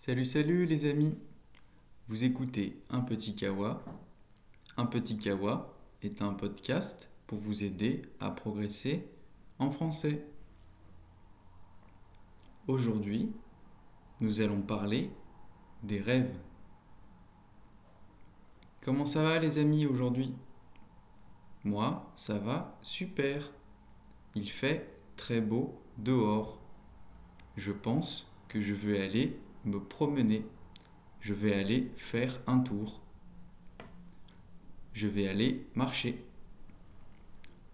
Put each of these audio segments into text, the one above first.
Salut, salut les amis. Vous écoutez Un Petit Kawa. Un Petit Kawa est un podcast pour vous aider à progresser en français. Aujourd'hui, nous allons parler des rêves. Comment ça va les amis aujourd'hui? Moi, ça va super. Il fait très beau dehors. Je pense que je vais aller me promener. Je vais aller faire un tour. Je vais aller marcher.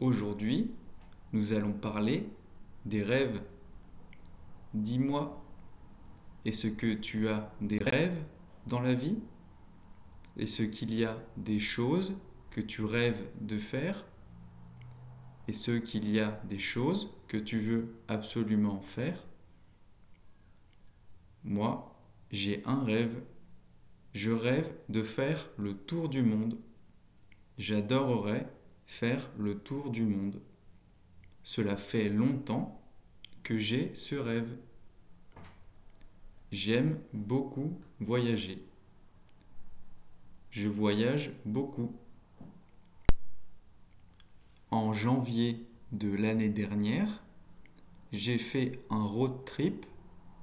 Aujourd'hui, nous allons parler des rêves. Dis-moi, est-ce que tu as des rêves dans la vie? Est-ce qu'il y a des choses que tu rêves de faire? Est-ce qu'il y a des choses que tu veux absolument faire? Moi, j'ai un rêve. Je rêve de faire le tour du monde. J'adorerais faire le tour du monde. Cela fait longtemps que j'ai ce rêve. J'aime beaucoup voyager. Je voyage beaucoup. En janvier de l'année dernière, j'ai fait un road trip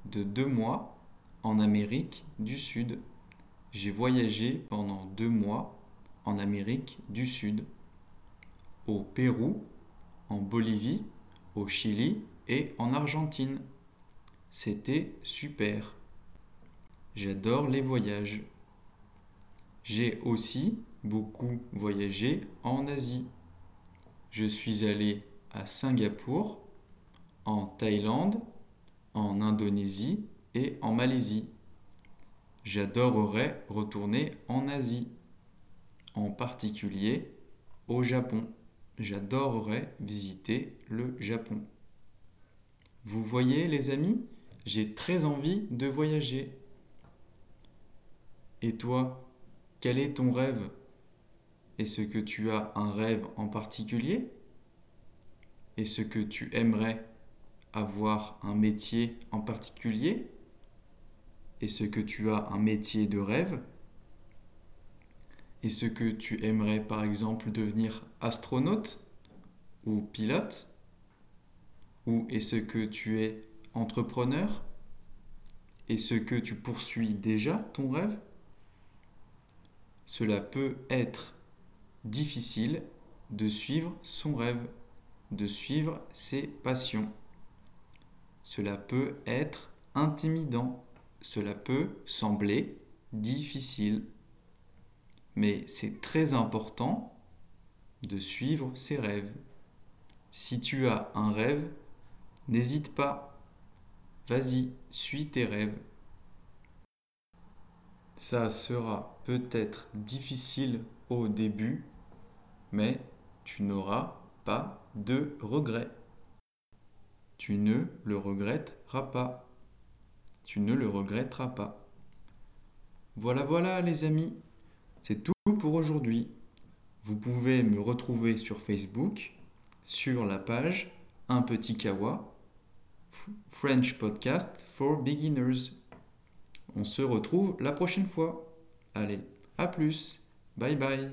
de deux mois en Amérique du Sud. J'ai voyagé pendant deux mois en Amérique du Sud, au Pérou, en Bolivie, au Chili et en Argentine. C'était super. J'adore les voyages. J'ai aussi beaucoup voyagé en Asie. Je suis allé à Singapour, en Thaïlande, en Indonésie et en Malaisie. J'adorerais retourner en Asie, en particulier au Japon. J'adorerais visiter le Japon. Vous voyez les amis, j'ai très envie de voyager. Et toi, quel est ton rêve? Est-ce que tu as un rêve en particulier? Est-ce que tu aimerais avoir un métier en particulier Est-ce que tu as un métier de rêve Est-ce que tu aimerais par exemple devenir astronaute ou pilote Ou est-ce que tu es entrepreneur Est-ce que tu poursuis déjà ton rêve Cela peut être difficile de suivre son rêve, de suivre ses passions. Cela peut être intimidant, cela peut sembler difficile. Mais c'est très important de suivre ses rêves. Si tu as un rêve, n'hésite pas. Vas-y, suis tes rêves. Ça sera peut-être difficile au début, mais tu n'auras pas de regrets. Tu ne le regretteras pas. Tu ne le regretteras pas. Voilà, voilà les amis. C'est tout pour aujourd'hui. Vous pouvez me retrouver sur Facebook, sur la page Un petit kawa, French Podcast for Beginners. On se retrouve la prochaine fois. Allez, à plus. Bye bye.